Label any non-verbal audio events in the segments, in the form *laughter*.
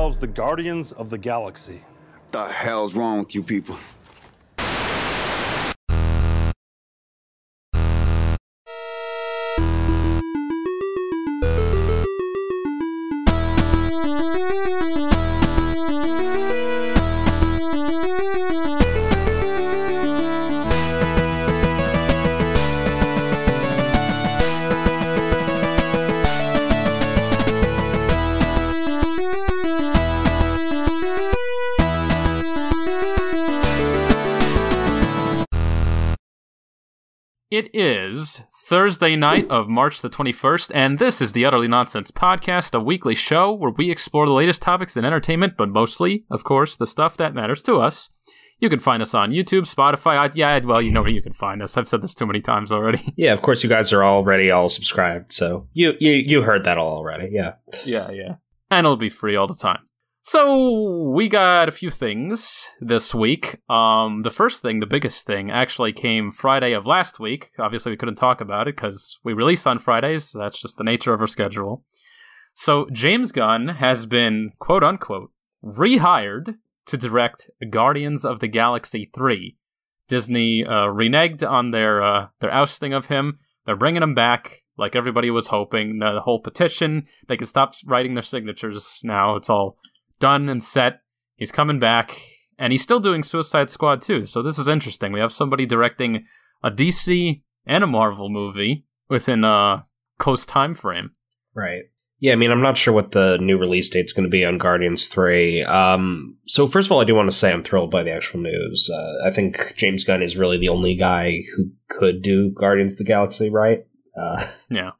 themselves the Guardians of the Galaxy. The hell's wrong with you people? Is Thursday night of March the 21st, and this is the Utterly Nonsense Podcast, a weekly show where we explore the latest topics in entertainment, but mostly, of course, the stuff that matters to us. You can find us on YouTube, Spotify. I, yeah, well, you know where you can find us. I've said this too many times already. *laughs* Yeah, of course, you guys are already all subscribed, so you you you heard that all already. Yeah, yeah, yeah. And it'll be free all the time. So we got a few things this week. Um, the first thing, the biggest thing, actually came Friday of last week. Obviously, we couldn't talk about it because we release on Fridays. So that's just the nature of our schedule. So James Gunn has been quote unquote rehired to direct Guardians of the Galaxy three. Disney uh, reneged on their uh, their ousting of him. They're bringing him back like everybody was hoping. The, the whole petition, they can stop writing their signatures now. It's all done and set. He's coming back, and he's still doing Suicide Squad too. So this is interesting. We have somebody directing a DC and a Marvel movie within a close time frame. right. Yeah, I mean, I'm not sure what the new release date's going to be on Guardians Three. Um, so first of all, I do want to say I'm thrilled by the actual news. Uh, I think James Gunn is really the only guy who could do Guardians of the Galaxy right. Uh, Yeah.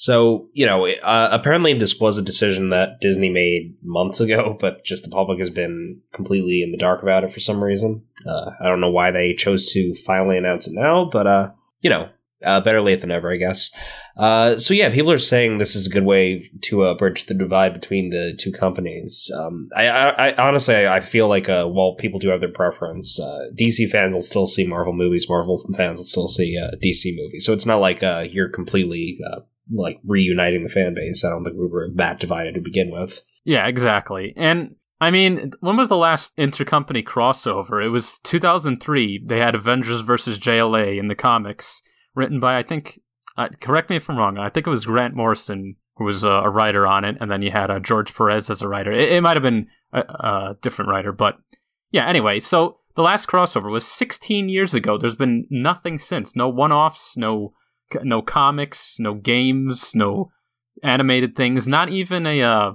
So, you know, uh, apparently this was a decision that Disney made months ago, *laughs* but just the public has been completely in the dark about it for some reason. Uh, I don't know why they chose to finally announce it now, but, uh, you know, uh, better late than ever, I guess. Uh, so yeah, people are saying this is a good way to uh, bridge the divide between the two companies. Um, I, I, I honestly, I, feel like while people do have their preference, DC fans will still see Marvel movies. Marvel fans will still see DC movies. So it's not like you're completely like reuniting the fan base. I don't think we were that divided to begin with. Yeah, exactly. And I mean, when was the last intercompany crossover? It was 2003. They had Avengers versus JLA in the comics, written by I think. Uh, correct me if I'm wrong. I think it was Grant Morrison who was uh, a writer on it, and then you had uh, George Perez as a writer. It, it might have been a, a different writer, but yeah. Anyway, so the last crossover was 16 years ago. There's been nothing since. No one-offs. No no comics, no games, no animated things, not even a uh,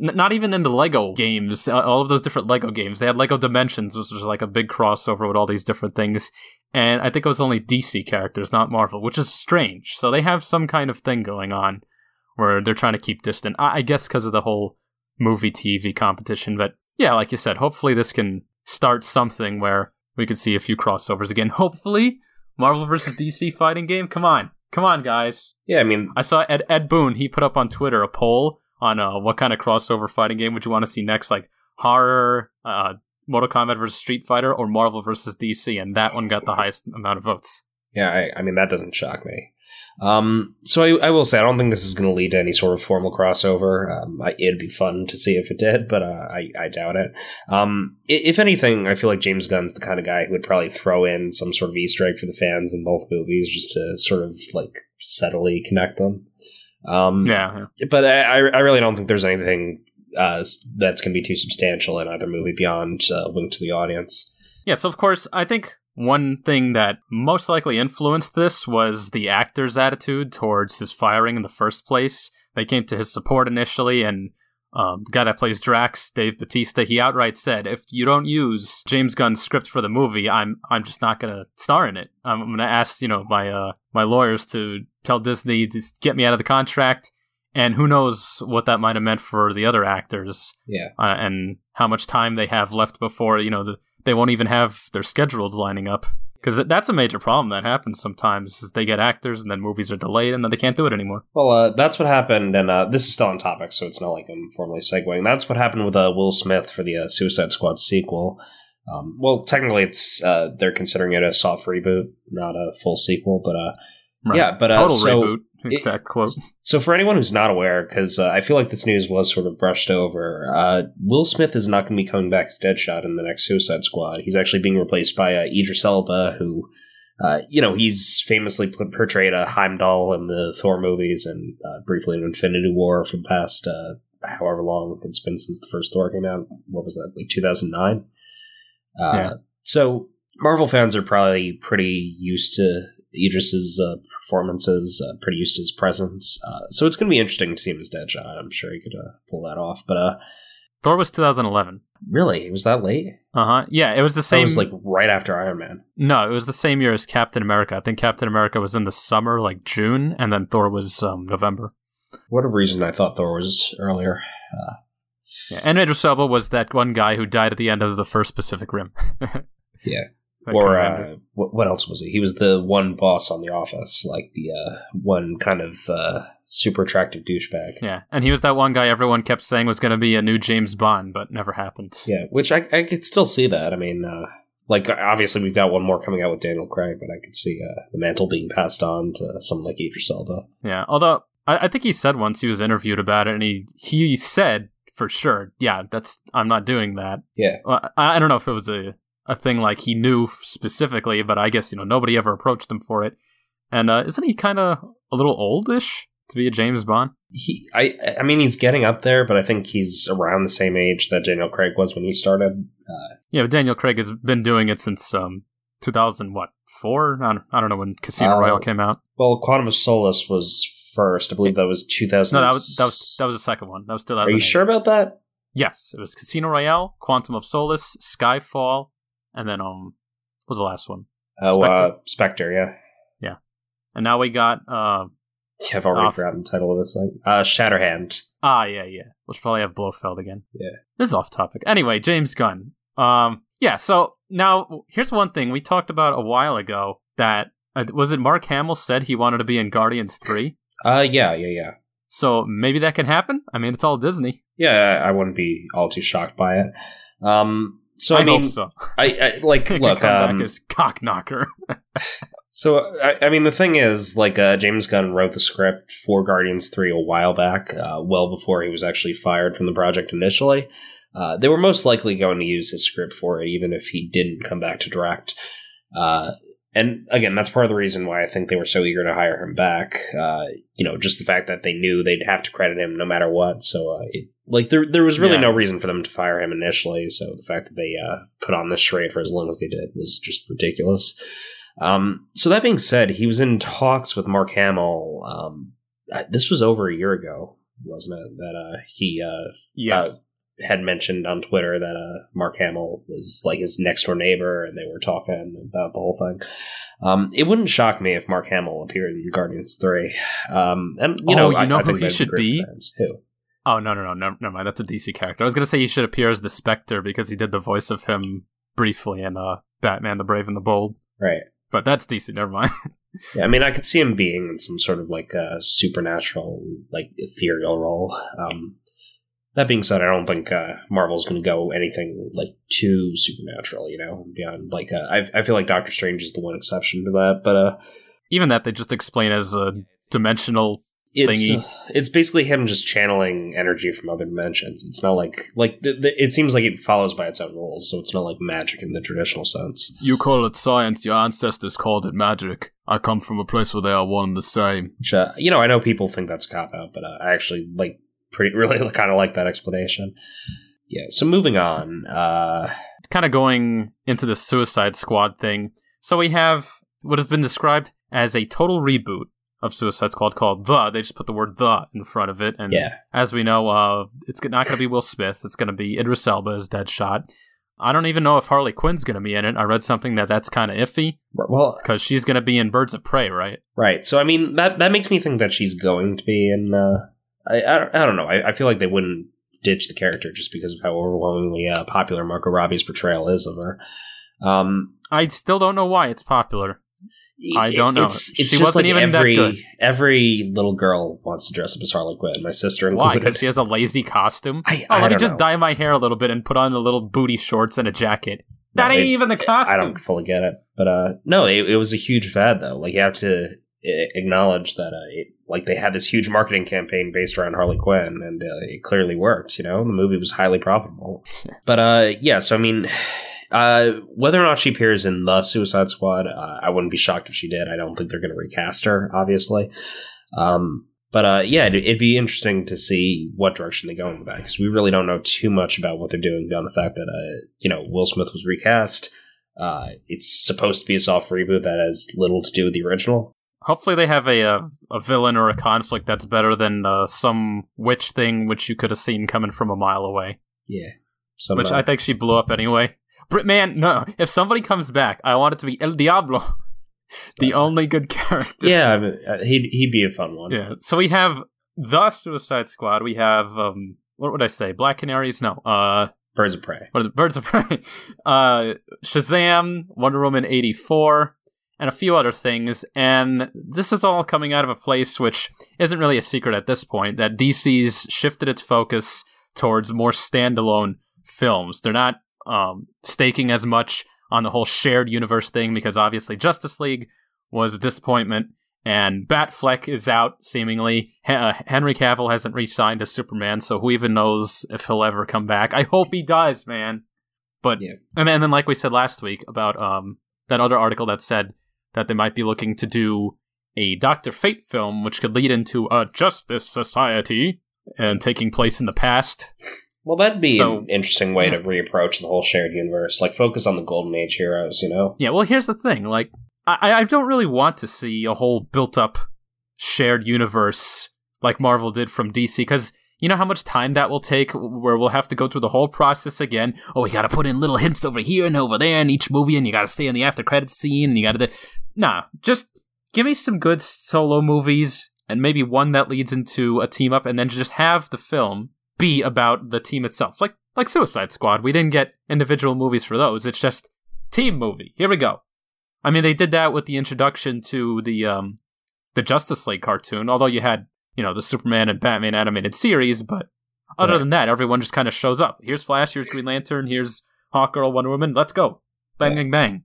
n- not even in the Lego games, uh, all of those different Lego games. They had Lego Dimensions, which was like a big crossover with all these different things. And I think it was only DC characters, not Marvel, which is strange. So they have some kind of thing going on where they're trying to keep distant. I, I guess because of the whole movie TV competition. But yeah, like you said, hopefully this can start something where we could see a few crossovers again. Hopefully, Marvel versus *laughs* DC fighting game. Come on, come on, guys. Yeah, I mean, I saw Ed Ed Boon. He put up on Twitter a poll on uh, what kind of crossover fighting game would you want to see next, like horror, uh, Mortal Kombat versus Street Fighter, or Marvel versus DC, and that one got the highest amount of votes. Yeah, I, I mean that doesn't shock me. Um, so I, I will say I don't think this is going to lead to any sort of formal crossover. Um, I, it'd be fun to see if it did, *laughs* but uh, I, I doubt it. Um, if anything, I feel like James Gunn's the kind of guy who would probably throw in some sort of Easter egg for the fans in both movies just to sort of like subtly connect them. Um, Yeah, but I, I really don't think there's anything uh, that's going to be too substantial in either movie beyond uh, Link to the Audience. Yeah, so of course, I think one thing that most likely influenced this was the actor's attitude towards his firing in the first place. They came to his support initially, and um, the guy that plays Drax, Dave Bautista, he outright said, "If you don't use James Gunn's script for the movie, I'm I'm just not gonna star in it. I'm, I'm gonna ask you know my uh, my lawyers to tell Disney to get me out of the contract." And who knows what that might have meant for the other actors Yeah. uh, and how much time they have left before you know the, they won't even have their schedules lining up because that's a major problem that happens sometimes is they get actors and then movies are delayed and then they can't do it anymore Well, uh, that's what happened, and uh, this is still on topic, so it's not like I'm formally segueing. That's what happened with uh, Will Smith for the uh, Suicide Squad sequel. Um, well, technically, it's uh, they're considering it a soft reboot, not a full sequel, but uh, Right. Yeah, but, total so- reboot exact quote. So, for anyone who's not aware, because uh, I feel like this news was sort of brushed over, uh, Will Smith is not going to be coming back as Deadshot in the next Suicide Squad. He's actually being replaced by uh, Idris Elba, who, uh, you know, he's famously portrayed a Heimdall in the Thor movies and uh, briefly in Infinity War for the past uh, however long it's been since the first Thor came out. What was that, like 2009? Uh, Yeah. So, Marvel fans are probably pretty used to Idris's uh, performances, uh, to his presence. Uh, so it's going to be interesting to see him as Deadshot. I'm sure he could uh, pull that off. But uh, Thor was 2011. really, It was that late? Uh huh. Yeah, it was the same. was like right after Iron Man. no, it was the same year as Captain America. I think Captain America was in the summer, like June, and then Thor was um, November. Whatever reason, I thought Thor was earlier. Yeah, and Idris Elba was that one guy who died at the end of the first Pacific Rim. *laughs* Yeah. That or uh, what, what else was he? He was the one boss on The Office, like the uh, one kind of uh, super attractive douchebag. yeah, and he was that one guy everyone kept saying was going to be a new James Bond, but never happened. Yeah, which I, I could still see that. I mean, uh, like obviously we've got one more coming out with Daniel Craig, but I could see uh, the mantle being passed on to someone like Idris Elba. Yeah, although I, I think he said once he was interviewed about it, and he he said for sure, yeah, that's I'm not doing that. Yeah, Well, I, I don't know if it was a a thing like he knew specifically, but I guess you know nobody ever approached him for it. And uh, isn't he kind of a little oldish to be a James Bond? he. I. I mean, he's getting up there, but I think he's around the same age that Daniel Craig was when he started. Uh, Yeah, but Daniel Craig has been doing it since um 2000 what four? I don't, I don't know when Casino Uh, Royale came out. well, Quantum of Solace was first. I believe that was two thousand. No, that was that was that was the second one. That was 2000. Are you sure about that? Yes, it was Casino Royale, Quantum of Solace, Skyfall, and then um, what was the last one? Oh, uh, Spectre. Yeah. Yeah. And now we got uh, *laughs* Yeah, I've already Off. forgotten the title of this thing. Uh, Shatterhand. ah, yeah, yeah. We'll probably have Blofeld again. Yeah. This is off topic. Anyway, James Gunn. Um, yeah. So now here's one thing we talked about a while ago that uh, was it Mark Hamill said he wanted to be in Guardians three. Uh, yeah, yeah, yeah. So maybe that can happen. I mean, it's all Disney. Yeah, I wouldn't be all too shocked by it. Um, so I, I, mean, so. I, I like *laughs* look. come Um, back as cock knocker. so I, I mean, the thing is, like, uh, James Gunn wrote the script for Guardians Three a while back, uh, well before he was actually fired from the project initially. Uh, they were most likely going to use his script for it, even if he didn't come back to direct. And again, that's part of the reason why I think they were so eager to hire him back. Uh, you know, just the fact that they knew they'd have to credit him no matter what. So, uh, it, like, there there was really Yeah. no reason for them to fire him initially. So the fact that they uh, put on this charade for as long as they did was just ridiculous. Um, so that being said, he was in talks with Mark Hamill. Um, uh, this was over a year ago, wasn't it? That uh, he uh, yes. uh, had mentioned on Twitter that uh, Mark Hamill was like his next door neighbor, and they were talking about the whole thing. Um, it wouldn't shock me if Mark Hamill appeared in Guardians Three. Um, and you Oh, know, you I- know I who he should be? fans. Who? Oh no no no no never mind. That's a DC character. I was gonna say he should appear as the Spectre because he did the voice of him briefly in uh, Batman: The Brave and the Bold. Right. But that's DC. Never mind. *laughs* Yeah, I mean, I could see him being in some sort of like uh, supernatural, like ethereal role. Um, that being said, I don't think uh, Marvel's going to go anything like too supernatural. You know, beyond like uh, I, I feel like Doctor Strange is the one exception to that, but uh, Even that they just explain as a dimensional. it's Thingy. it's basically him just channeling energy from other dimensions. It's not like like the, the, it seems like it follows by its own rules, so it's not like magic in the traditional sense. You call it science. Your ancestors called it magic. I come from a place where they are one and the same. Which uh, you know, I know people think that's a cop out, but uh, I actually like pretty *laughs* really kind of like that explanation. Yeah. So moving on. Uh, Kind of going into the Suicide Squad thing. So we have what has been described as a total reboot of Suicide Squad called The. They just put the word The in front of it, and yeah. as we know, uh, it's not going to be Will Smith. It's going to be Idris Elba as Deadshot. I don't even know if Harley Quinn's going to be in it. I read something that that's kind of iffy Well, because she's going to be in Birds of Prey, right? right. So I mean, that that makes me think that she's going to be in. Uh, I, I don't, I don't know. I, I feel like they wouldn't ditch the character just because of how overwhelmingly uh, popular Margot Robbie's portrayal is of her. Um, I still don't know why it's popular. I don't know. It's, it's She just wasn't like even that every good. every little girl wants to dress up as Harley Quinn. My sister Why? included. Because she has a lazy costume. I, Oh, I let me just know. dye my hair a little bit and put on the little booty shorts and a jacket. That No, ain't it- even the costume. I don't fully get it, but uh, no, it, it was a huge fad though. Like you have to, acknowledge that uh, it, like they had this huge marketing campaign based around Harley Quinn, and uh, it clearly worked. You know, the movie was highly profitable. *laughs* but uh, yeah, so I mean. Uh, whether or not she appears in the Suicide Squad, uh, I wouldn't be shocked if she did. I don't think they're going to recast her, obviously. Um, but uh, yeah, it'd, it'd, be interesting to see what direction they go in that because we really don't know too much about what they're doing beyond the fact that uh, you know Will Smith was recast. Uh, it's supposed to be a soft reboot that has little to do with the original. Hopefully, they have a a, a villain or a conflict that's better than uh, some witch thing which you could have seen coming from a mile away. Yeah, some, which I think she blew up anyway. But Man, no. If somebody comes back, I want it to be El Diablo, *laughs* the only good character. Yeah, I mean, uh, he'd he'd be a fun one. Yeah. So we have the Suicide Squad. We have um, what would I say? Black Canaries? No. Uh, Birds of Prey. What are the Birds of Prey? *laughs* Uh, Shazam, Wonder Woman eighty four, and a few other things. And this is all coming out of a place which isn't really a secret at this point that DC's shifted its focus towards more standalone films. They're not um, staking as much on the whole shared universe thing because obviously Justice League was a disappointment and Batfleck is out seemingly. uh, Henry Cavill hasn't re-signed as Superman, so who even knows if he'll ever come back? I hope he does, man. But yeah. and, then, and then like we said last week about um that other article that said that they might be looking to do a Doctor Fate film, which could lead into a Justice Society and taking place in the past. Well, that'd be so, an interesting way yeah. to reapproach the whole shared universe. Like, focus on the Golden Age heroes, you know? Yeah, well, here's the thing. Like, I, I don't really want to see a whole built up shared universe like Marvel did from DC, because you know how much time that will take where we'll have to go through the whole process again oh we gotta put in little hints over here and over there in each movie and you gotta stay in the after credits scene and you gotta Do- nah just give me some good solo movies and maybe one that leads into a team up and then just have the film be about the team itself. Like like Suicide Squad, we didn't get individual movies for those. It's just team movie. Here we go. I mean, they did that with the introduction to the um the Justice League cartoon. Although you had you know the Superman and Batman animated series, but other right. than that, everyone just kind of shows up. Here's Flash. Here's Green Lantern. Here's Hawkgirl, Wonder Woman. Let's go. Bang, bang, bang.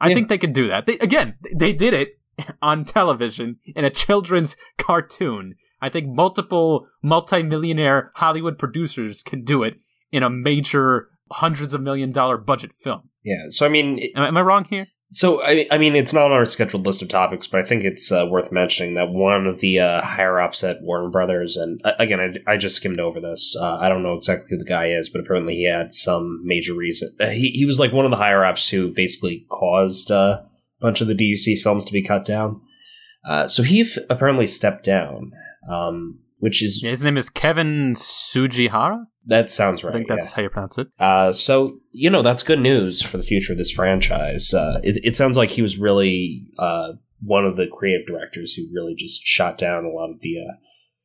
I yeah. think they can do that. They, again, they did it *laughs* on television in a children's cartoon. I think multiple multi-millionaire Hollywood producers can do it in a major hundreds of million dollar budget film. Yeah. So I mean, am, am I wrong here? So I, I mean, it's not on our scheduled list of topics, but I think it's uh, worth mentioning that one of the uh, higher ups at Warner Brothers, and uh, again, I, I, just skimmed over this. Uh, I don't know exactly who the guy is, but apparently he had some major reason. Uh, he he was like one of the higher ups who basically caused uh, a bunch of the DUC films to be cut down. so he f- apparently stepped down, um, which is his name is Kevin Tsujihara. That sounds right. I think that's yeah. how you pronounce it. Uh, so you know that's good news for the future of this franchise. Uh, it, it, sounds like he was really uh, one of the creative directors who really just shot down a lot of the uh,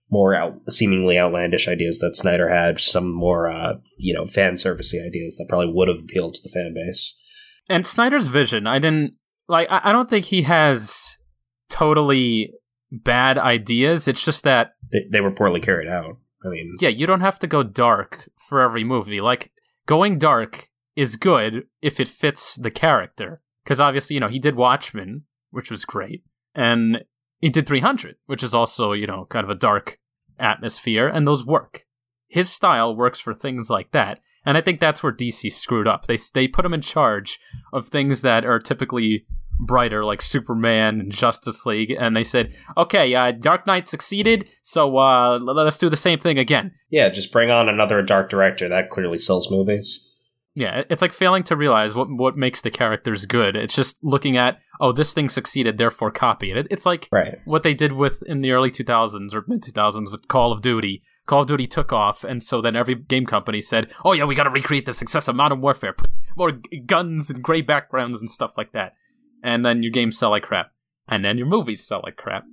more out, seemingly outlandish ideas that Snyder had. Some more uh, you know fan servicey ideas that probably would have appealed to the fan base. And Snyder's vision, I didn't like. I, I don't think he has totally bad ideas. It's just that they, they were poorly carried out. I mean, yeah, you don't have to go dark for every movie. Like going dark is good if it fits the character. Because obviously, you know, he did Watchmen, which was great, and he did 300, which is also, you know, kind of a dark atmosphere, and those work. His style works for things like that, and I think that's where DC screwed up. They they put him in charge of things that are typically brighter like Superman and Justice League, and they said, "Okay, uh, Dark Knight succeeded, so uh, let us do the same thing again." Yeah, just bring on another dark director that clearly sells movies. Yeah, it's like failing to realize what what makes the characters good. It's just looking at, oh, this thing succeeded, therefore copy it. It's like right. what they did with in the early 2000s or mid 2000s with Call of Duty. Call of Duty took off, and so then every game company said, "Oh yeah, we got to recreate the success of Modern Warfare, put more guns and gray backgrounds and stuff like that." And then your games sell like crap, and then your movies sell like crap.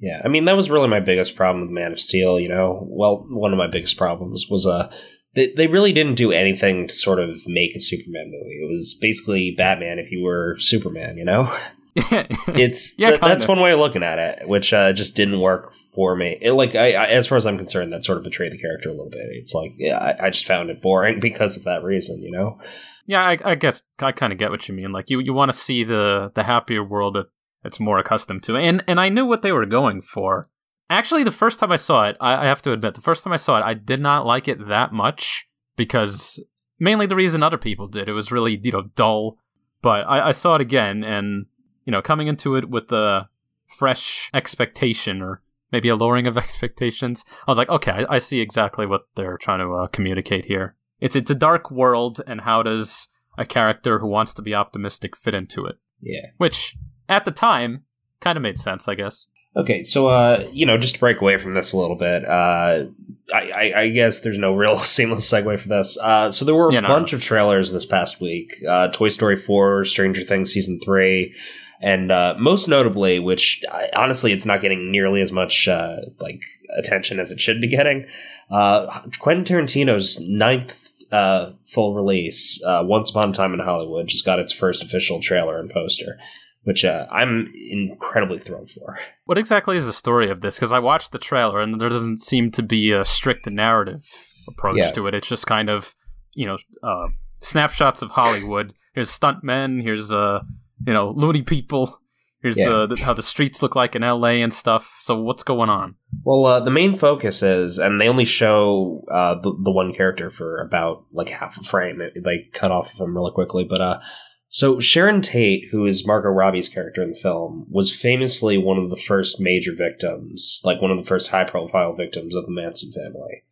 Yeah, I mean that was really my biggest problem with Man of Steel. You know, well, one of my biggest problems was uh they they really didn't do anything to sort of make a Superman movie. It was basically Batman if you were Superman. You know. *laughs* it's *laughs* yeah, th- that's one way of looking at it, which uh, just didn't work for me. It, like, I, I, as far as I'm concerned, that sort of betrayed the character a little bit. It's like, yeah, I, I just found it boring *laughs* because of that reason, you know. Yeah, I, I guess I kind of get what you mean. Like you, you want to see the the happier world it's more accustomed to. And and I knew what they were going for. Actually, the first time I saw it, I, I have to admit, the first time I saw it, I did not like it that much because mainly the reason other people did. It was really you know dull. But I, I saw it again, and you know, coming into it with a fresh expectation or maybe a lowering of *laughs* expectations, I was like, okay, I, I see exactly what they're trying to uh, communicate here. It's it's a dark world, and how does a character who wants to be optimistic fit into it? Yeah. Which at the time kind of made sense, I guess. Okay, so uh, you know, just to break away from this a little bit, uh, I, I, I guess there's no real *laughs* seamless segue for this. Uh, so there were Yeah, a no. bunch of trailers this past week: uh, Toy Story Four, Stranger Things season three, and uh, most notably, which I, honestly, it's not getting nearly as much uh, like attention as it should be getting. Uh, Quentin Tarantino's ninth uh, full release, uh, Once Upon a Time in Hollywood, just got its first official trailer and poster, which uh, I'm incredibly thrilled for. What exactly is the story of this? Because I watched the trailer and there doesn't seem to be a strict narrative approach Yeah. to it. It's just kind of, you know, uh, snapshots of Hollywood. Here's stuntmen. Here's, uh, you know, loony people. Here's Yeah. uh, the, how the streets look like in LA and stuff. So what's going on? Well, uh, the main focus is, and they only show uh, the the one character for about like half a frame. It, they cut off of him really quickly, but uh, so Sharon Tate, who is Margot Robbie's character in the film, was famously one of the first major victims, like one of the first high profile victims of the Manson family.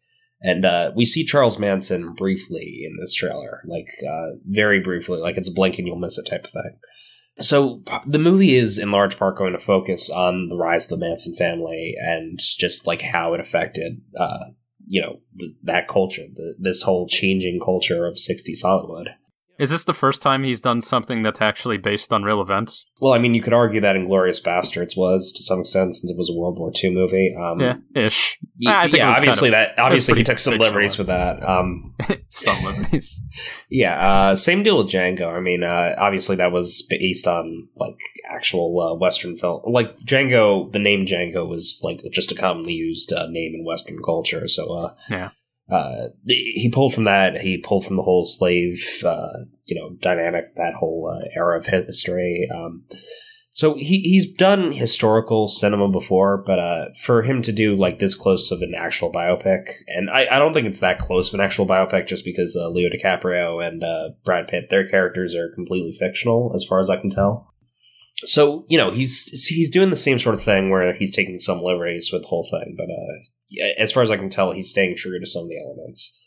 And uh, we see Charles Manson briefly in this trailer, like uh, very briefly, like it's a blink and you'll miss it type of thing. So the movie is in large part going to focus on the rise of the Manson family and just like how it affected, uh, you know, th- that culture, the, this whole changing culture of '60s Hollywood. Is this the first time he's done something that's actually based on real events? Well, I mean, you could argue that Inglourious Basterds was to some extent since it was a World War II movie. Um, yeah, ish. y- I think yeah, was kind obviously of- that obviously he took some liberties with that. Um, *laughs* Some liberties. *laughs* Yeah, uh, same deal with Django. I mean, uh, obviously that was based on like actual uh, Western film. Like Django, the name Django was like just a commonly used uh, name in Western culture. So, uh, Yeah. Uh, he pulled from that. He pulled from the whole slave, uh, you know, dynamic, that whole uh, era of history. Um, so he he's done historical cinema before, but uh, for him to do like this close of an actual biopic, and I, I don't think it's that close of an actual biopic, just because uh, Leo DiCaprio and uh, Brad Pitt, their characters are completely fictional, as far as I can tell. So you know he's he's doing the same sort of thing where he's taking some liberties with the whole thing, but as far as I can tell, he's staying true to some of the elements.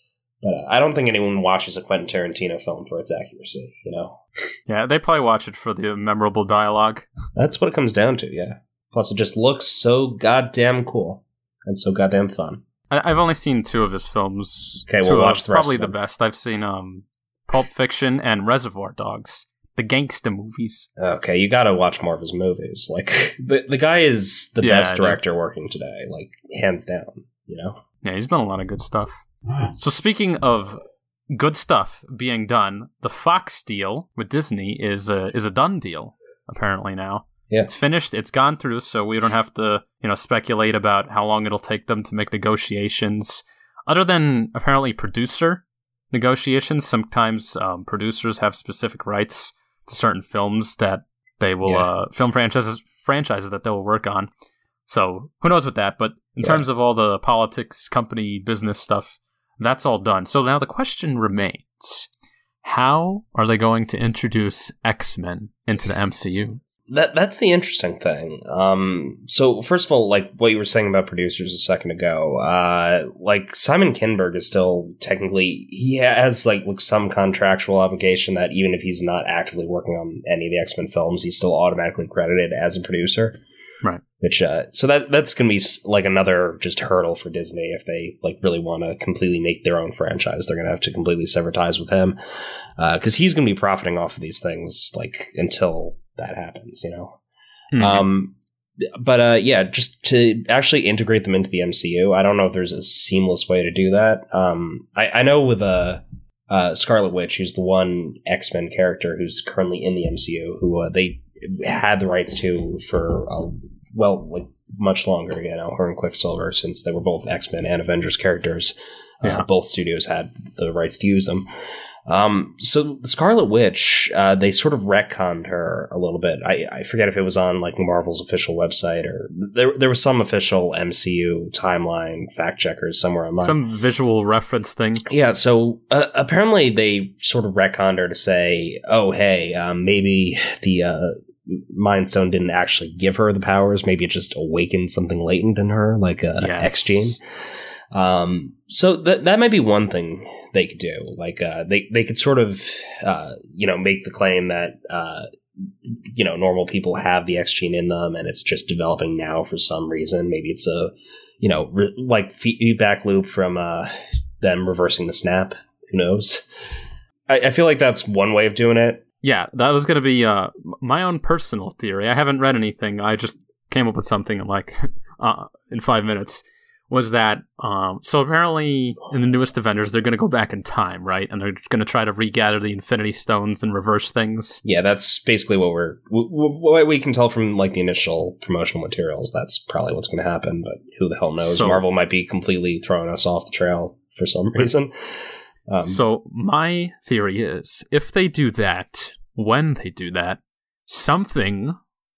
But uh, I don't think anyone watches a Quentin Tarantino film for its accuracy. You know, Yeah, they probably watch it for the memorable dialogue. that's what it comes down to. Yeah. Plus, it just looks so goddamn cool and so goddamn fun. I- I've only seen two of his films. Okay, we'll watch the Probably the best. I've seen um, Pulp Fiction and Reservoir Dogs, the gangsta movies. Okay, you got to watch more of his movies. *laughs* Like the the guy is the Yeah, best dude. director working today, like hands down. You know. Yeah, he's done a lot of good stuff. So speaking of good stuff being done, the Fox deal with Disney is a is a done deal apparently now. Yeah. It's finished. It's gone through, so we don't have to you know speculate about how long it'll take them to make negotiations. Other than apparently producer negotiations, sometimes um, producers have specific rights to certain films that they will Yeah. uh, film franchises franchises that they will work on. So who knows with that? But in Yeah. terms of all the politics, company, business stuff, that's all done. So now the question remains: How are they going to introduce X Men into the MCU? That that's the interesting thing. Um, so first of all, like what you were saying about producers a second ago, uh, like Simon Kinberg is still technically he has like, like some contractual obligation that even if he's not actively working on any of the X Men films, he's still automatically credited as a producer. Right. Which uh, so that that's gonna be like another just hurdle for Disney if they like really want to completely make their own franchise. They're gonna have to completely sever ties with him because he's gonna be profiting off of these things like until that happens. You know. Mhm. Um, but uh, yeah, just to actually integrate them into the MCU, I don't know if there's a seamless way to do that. Um, I, I know with uh, uh, Scarlet Witch, who's the one X Men character who's currently in the MCU, who uh, they had the rights to for uh, well, like much longer. You know, her and Quicksilver, since they were both X Men and Avengers characters. Uh, Yeah. Both studios had the rights to use them. Um, so the Scarlet Witch, uh, they sort of retconned her a little bit. I, I forget if it was on like Marvel's official website or there there was some official MCU timeline fact checkers somewhere online. Some visual reference thing. Yeah, so uh, apparently they sort of retconned her to say, "Oh, hey, um, maybe the uh, Mind Stone didn't actually give her the powers. Maybe it just awakened something latent in her, like a Yes. X gene." Um, so that that might be one thing they could do. Like uh, they they could sort of uh, you know make the claim that uh, you know normal people have the X gene in them, and it's just developing now for some reason. Maybe it's a you know re- like feedback loop from uh, them reversing the snap. Who knows? I, I feel like that's one way of doing it. Yeah, that was going to be uh, my own personal theory. I haven't read anything. I just came up with something in like *laughs* uh, in five minutes. Was that um, so? Apparently, in the newest Avengers, they're going to go back in time, right? And they're going to try to regather the Infinity Stones and reverse things. Yeah, that's basically what we're w- w- what we can tell from like the initial promotional materials. That's probably what's going to happen, but who the hell knows? So- Marvel might be completely throwing us off the trail for some reason. Um, so my theory is, if they do that, when they do that, something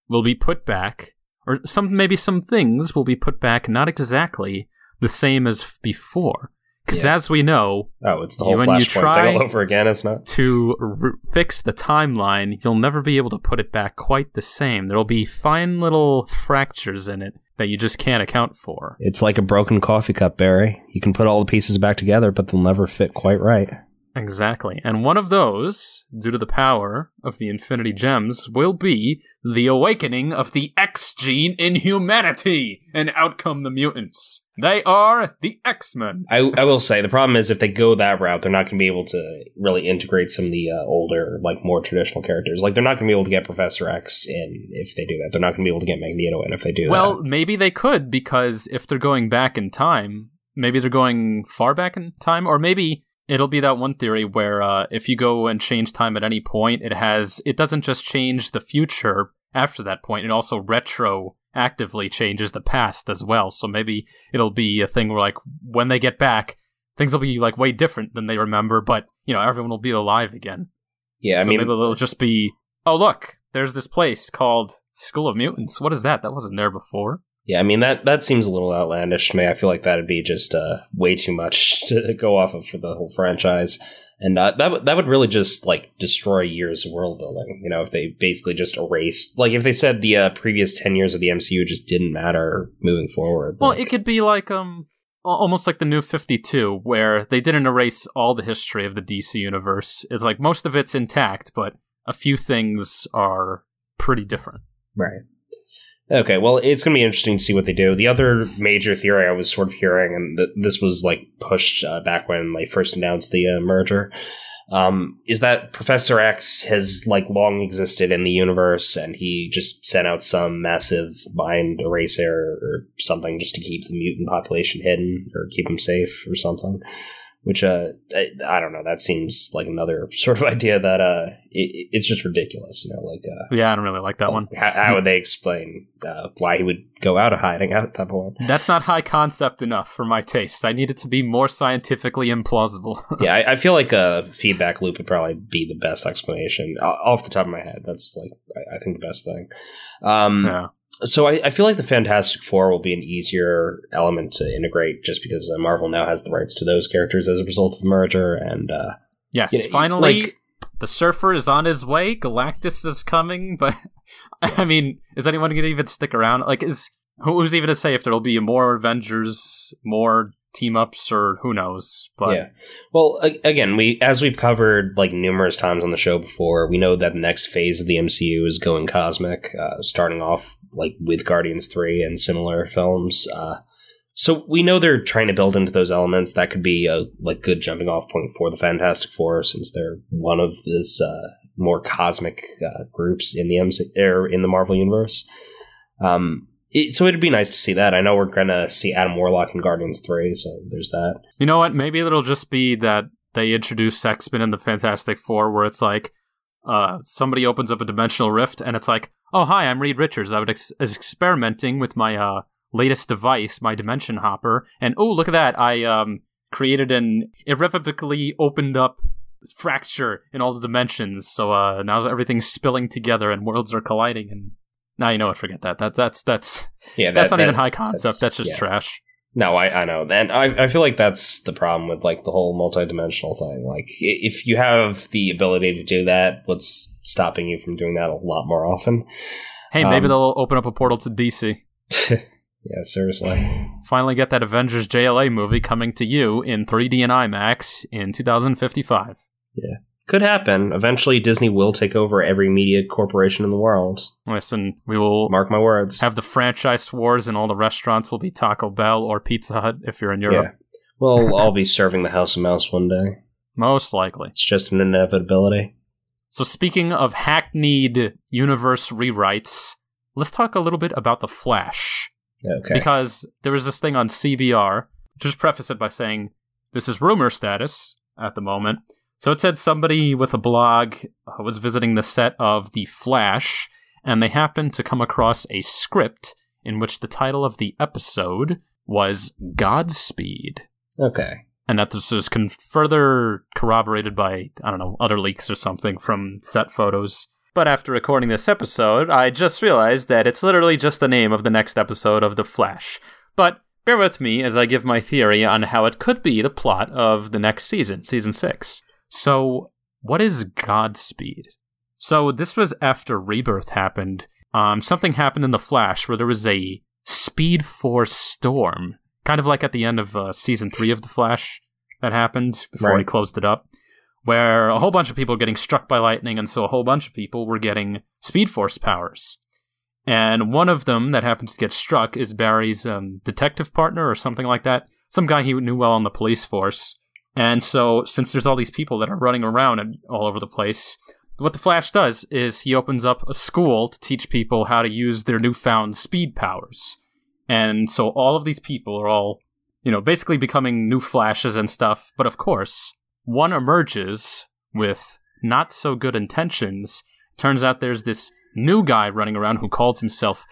will be put back, or some maybe some things will be put back, not exactly the same as before. Because Yeah. as we know, oh, it's the whole when you try- thing all over again. It's not. to r- fix the timeline, you'll never be able to put it back quite the same. There'll be fine little fractures in it that you just can't account for. It's like a broken coffee cup, Barry. You can put all the pieces back together, but they'll never fit quite right. Exactly. And one of those, due to the power of the Infinity Gems, will be the awakening of the X gene in humanity, and out come the mutants. They are the X Men. I, I will say the problem is if they go that route, they're not going to be able to really integrate some of the uh, older, like more traditional characters. Like they're not going to be able to get Professor X in if they do that. They're not going to be able to get Magneto in if they do Well, that. maybe they could, because if they're going back in time, maybe they're going far back in time, or maybe it'll be that one theory where uh, if you go and change time at any point, it has it doesn't just change the future after that point; it also retroactively changes the past as well. So maybe it'll be a thing where, like, when they get back, things will be like way different than they remember, but you know, everyone will be alive again. Yeah, I so mean, maybe it'll just be, oh look, there's this place called School of Mutants. What is that? That wasn't there before. Yeah, I mean that that seems a little outlandish to me. I feel like that'd be just uh, way too much *laughs* to go off of for the whole franchise, and uh, that would that would really just like destroy years of world building. You know, if they basically just erased, like if they said the uh, previous ten years of the MCU just didn't matter moving forward. Well, like- it could be like um almost like the new 52 where they didn't erase all the history of the DC universe. It's like most of it's intact, but a few things are pretty different. Right. Okay, well, it's going to be interesting to see what they do. The other major theory I was sort of hearing, and th- this was like pushed uh, back when they first announced the uh, merger, um, is that Professor X has like long existed in the universe, and he just sent out some massive mind eraser or something just to keep the mutant population hidden or keep them safe or something. Which uh, I, I don't know. That seems like another *laughs* sort of idea that uh, it, it's just ridiculous. You know, like uh, Yeah, I don't really like that one. how, how would they explain uh, why he would go out of hiding at that point? *laughs* That's not high concept enough for my taste. I need it to be more scientifically implausible. *laughs* yeah, I, I feel like a feedback loop would probably be the best explanation off the top of my head. That's like I, I think the best thing. Um, yeah. So I, I feel like the Fantastic Four will be an easier element to integrate, just because uh, Marvel now has the rights to those characters as a result of the merger, and uh, Yes, you know, finally like- the surfer is on his way. Galactus is coming, *laughs* but I mean, is anyone going to even stick around? Like, is who's even to say if there'll be more Avengers, more team ups, or who knows? But yeah. Well, again, we as we've covered like numerous times on the show before, we know that the next phase of the MCU is going cosmic, uh, starting off like with Guardians Three and similar films. Uh, so we know they're trying to build into those elements. That could be a like good jumping off point for the Fantastic Four, since they're one of this uh, more cosmic uh, groups in the MC or in the Marvel universe. Um, it, so it'd be nice to see that. I know we're gonna see Adam Warlock in Guardians Three, so there's that. you know what? Maybe it'll just be that they introduce X Men in the Fantastic Four, where it's like. Uh, somebody opens up a dimensional rift, and it's like, "Oh, hi, I'm Reed Richards. I was ex- experimenting with my uh, latest device, my Dimension Hopper, and oh, look at that! I um created an irrevocably opened up fracture in all the dimensions. So uh, now everything's spilling together and worlds are colliding. And now you know what? Forget that. That that's that's Yeah, that's that- not even high concept. That's, just yeah. trash. No, I, I know, and I, I feel like that's the problem with like the whole multidimensional thing. Like, if you have the ability to do that, what's stopping you from doing that a lot more often? Hey, maybe Um, they'll open up a portal to DC. *laughs* yeah, seriously. Finally, get that Avengers JLA movie coming to you in 3D and IMAX in 2055. Could happen. Eventually, Disney will take over every media corporation in the world. Listen, we will Mark my words. have the franchise wars, and all the restaurants will be Taco Bell or Pizza Hut if you're in yeah. Europe. We'll *laughs* all be serving the House of Mouse one day. Most likely. It's just an inevitability. So, speaking of hackneyed universe rewrites, let's talk a little bit about The Flash. Okay. Because there was this thing on CBR, just preface it by saying this is rumor status at the moment. So it said somebody with a blog uh, was visiting the set of The Flash, and they happened to come across a script in which the title of the episode was Godspeed. okay. And that this was con- further corroborated by, I don't know, other leaks or something from set photos. But after recording this episode, I just realized that it's literally just the name of the next episode of The Flash. But bear with me as I give my theory on how it could be the plot of the next season, season 6. So, what is Godspeed? So, this was after Rebirth happened. Um, something happened in The Flash where there was a Speed Force storm, kind of like at the end of uh, season 3 of The Flash that happened before he closed it up where a whole bunch of people were getting struck by lightning, and so a whole bunch of people were getting Speed Force powers. And one of them that happens to get struck is Barry's um, detective partner or something like that. Some guy he knew well on the police force. And so, since there's all these people that are running around all over the place, what the Flash does is he opens up a school to teach people how to use their newfound speed powers. And so, all of these people are all, you know, basically becoming new Flashes and stuff. But of course, one emerges with not so good intentions. Turns out there's this new guy running around who calls himself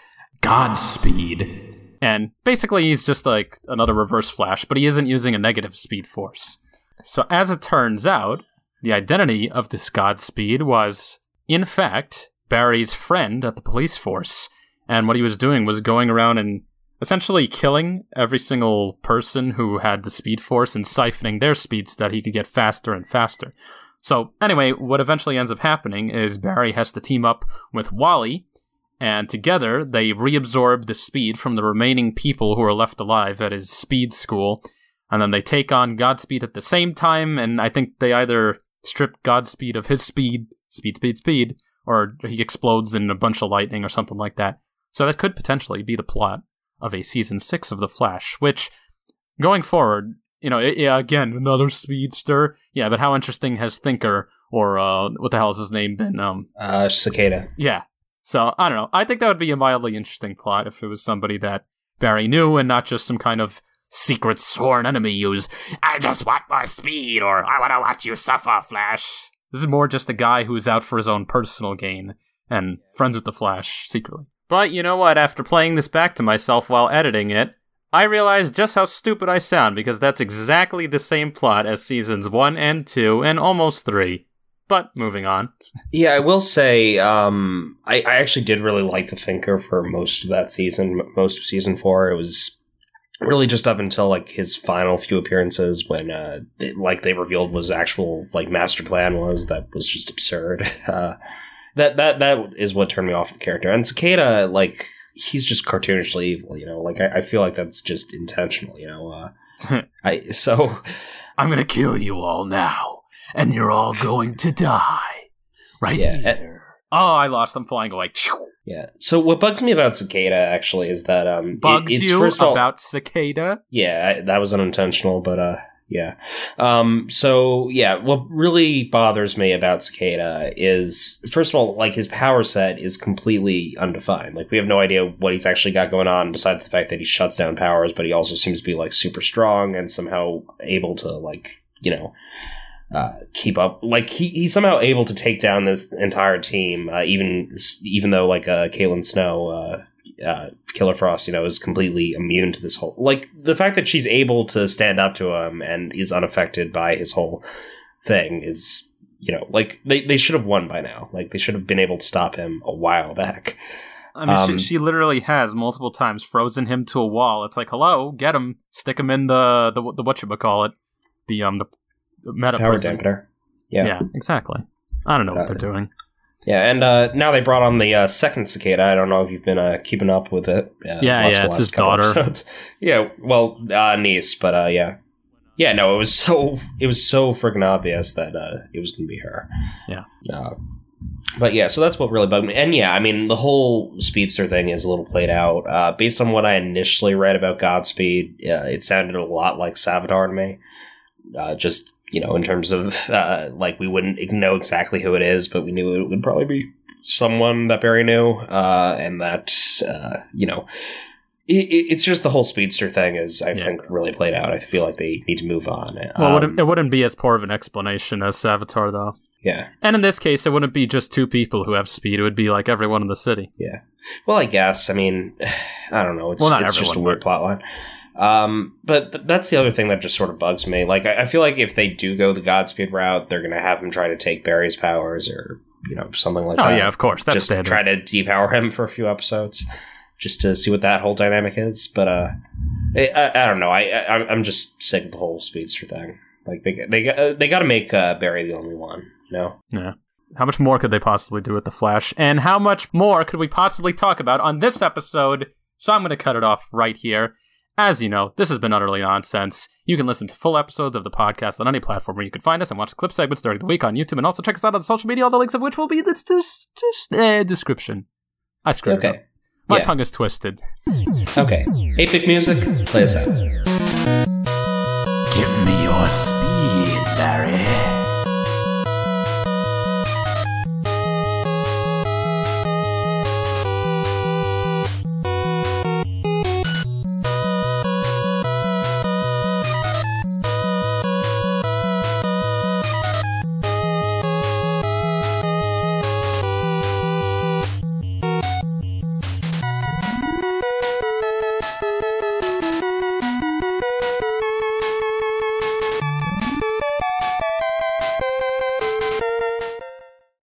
Godspeed. And basically, he's just like another reverse flash, but he isn't using a negative speed force. So, as it turns out, the identity of this Godspeed was, in fact, Barry's friend at the police force. And what he was doing was going around and essentially killing every single person who had the speed force and siphoning their speed so that he could get faster and faster. So, anyway, what eventually ends up happening is Barry has to team up with Wally, and together they reabsorb the speed from the remaining people who are left alive at his speed school, and then they take on Godspeed at the same time, and I think they either strip Godspeed of his speed, speed, speed, speed, or he explodes in a bunch of lightning or something like that. So that could potentially be the plot of a season six of The Flash, which going forward, you know, it, yeah, again, another speedster. Yeah, but how interesting has Thinker or uh, what the hell is his name been? Um, Uh, cicada. yeah. So I don't know. I think that would be a mildly interesting plot if it was somebody that Barry knew and not just some kind of secret sworn enemy use, I just want my speed or I want to watch you suffer, Flash. This is more just a guy who's out for his own personal gain and friends with the Flash secretly. But you know what? After playing this back to myself while editing it, I realized just how stupid I sound because that's exactly the same plot as seasons 1 and 2 and almost 3. But moving on. Yeah, I will say, um, I, I actually did really like the Thinker for most of that season, most of season four. It was really just up until like his final few appearances when, uh, they, like they revealed was actual like master plan was that was just absurd. *laughs* Uh, that that that is what turned me off the character. And Cicada, like he's just cartoonishly evil, you know. Like I, I feel like that's just intentional, you know. Uh, *laughs* I so *laughs* I'm gonna kill you all now, and you're all going to die. Right Yeah, here. Oh, I lost. I'm flying away. yeah. So what bugs me about Cicada actually is that um it- Bugs it's, you all- about cicada? Yeah, I, that was unintentional, but uh, yeah. Um, so yeah, what really bothers me about Cicada is, first of all, like his power set is completely undefined. Like we have no idea what he's actually got going on, besides the fact that he shuts down powers, but he also seems to be like super strong and somehow able to like you know. Uh, keep up, like he, he's somehow able to take down this entire team, uh, even even though like uh, Caitlin Snow, uh, uh, Killer Frost, you know, is completely immune to this whole. Like the fact that she's able to stand up to him and is unaffected by his whole thing is you know like they, they should have won by now like they should have been able to stop him a while back I mean, Um, she, she literally has multiple times frozen him to a wall. It's like, hello, get him, stick him in the the the what you call it, the um the meta power prison. dampener Yeah. yeah exactly. I don't know what Uh, they're doing. yeah and uh now they brought on the uh, second cicada i don't know if you've been uh keeping up with it uh, Yeah, yeah, it's his daughter. *laughs* yeah well uh niece but uh yeah yeah no it was so it was so freaking obvious that uh it was gonna be her Yeah. uh, but yeah, so that's what really bugged me. And yeah, I mean, the whole speedster thing is a little played out. Uh, based on what I initially read about Godspeed, uh, it sounded a lot like Savitar to me. Uh, just you know, in terms of uh, like we wouldn't know exactly who it is, but we knew it would probably be someone that Barry knew, uh, and that uh, you know. It, it- it's just the whole speedster thing is, I Yeah. think, really played out. I feel like they need to move on. Well, it, Um, wouldn't, it wouldn't be as poor of an explanation as Savitar, though. yeah. And in this case, it wouldn't be just two people who have speed. It would be like everyone in the city. Yeah. Well, I guess. I mean, *sighs* I don't know. It's, Well, not it's just a everyone, weird plot line. Um, but th- that's the other thing that just sort of bugs me. Like, I, I feel like if they do go the Godspeed route, they're going to have him try to take Barry's powers or, you know, something like Oh that. Oh, yeah, of course. That's just standard. try to depower him for a few episodes just to see what that whole dynamic is. But, uh, I, I, I don't know. I, I, I'm just sick of the whole speedster thing. Like, they, they, got- they got to make uh, Barry the only one, you know? Yeah. How much more could they possibly do with the Flash? And how much more could we possibly talk about on this episode? So I'm going to cut it off right here. As you know, this has been utterly nonsense. You can listen to full episodes of the podcast on any platform where you can find us and watch clip segments during the week on YouTube, and also check us out on the social media. All the links of which will be in the des- des- uh, description. I screwed it up. Okay. My Yeah. tongue is twisted. Okay. Apic music, play us out. Give me your speed.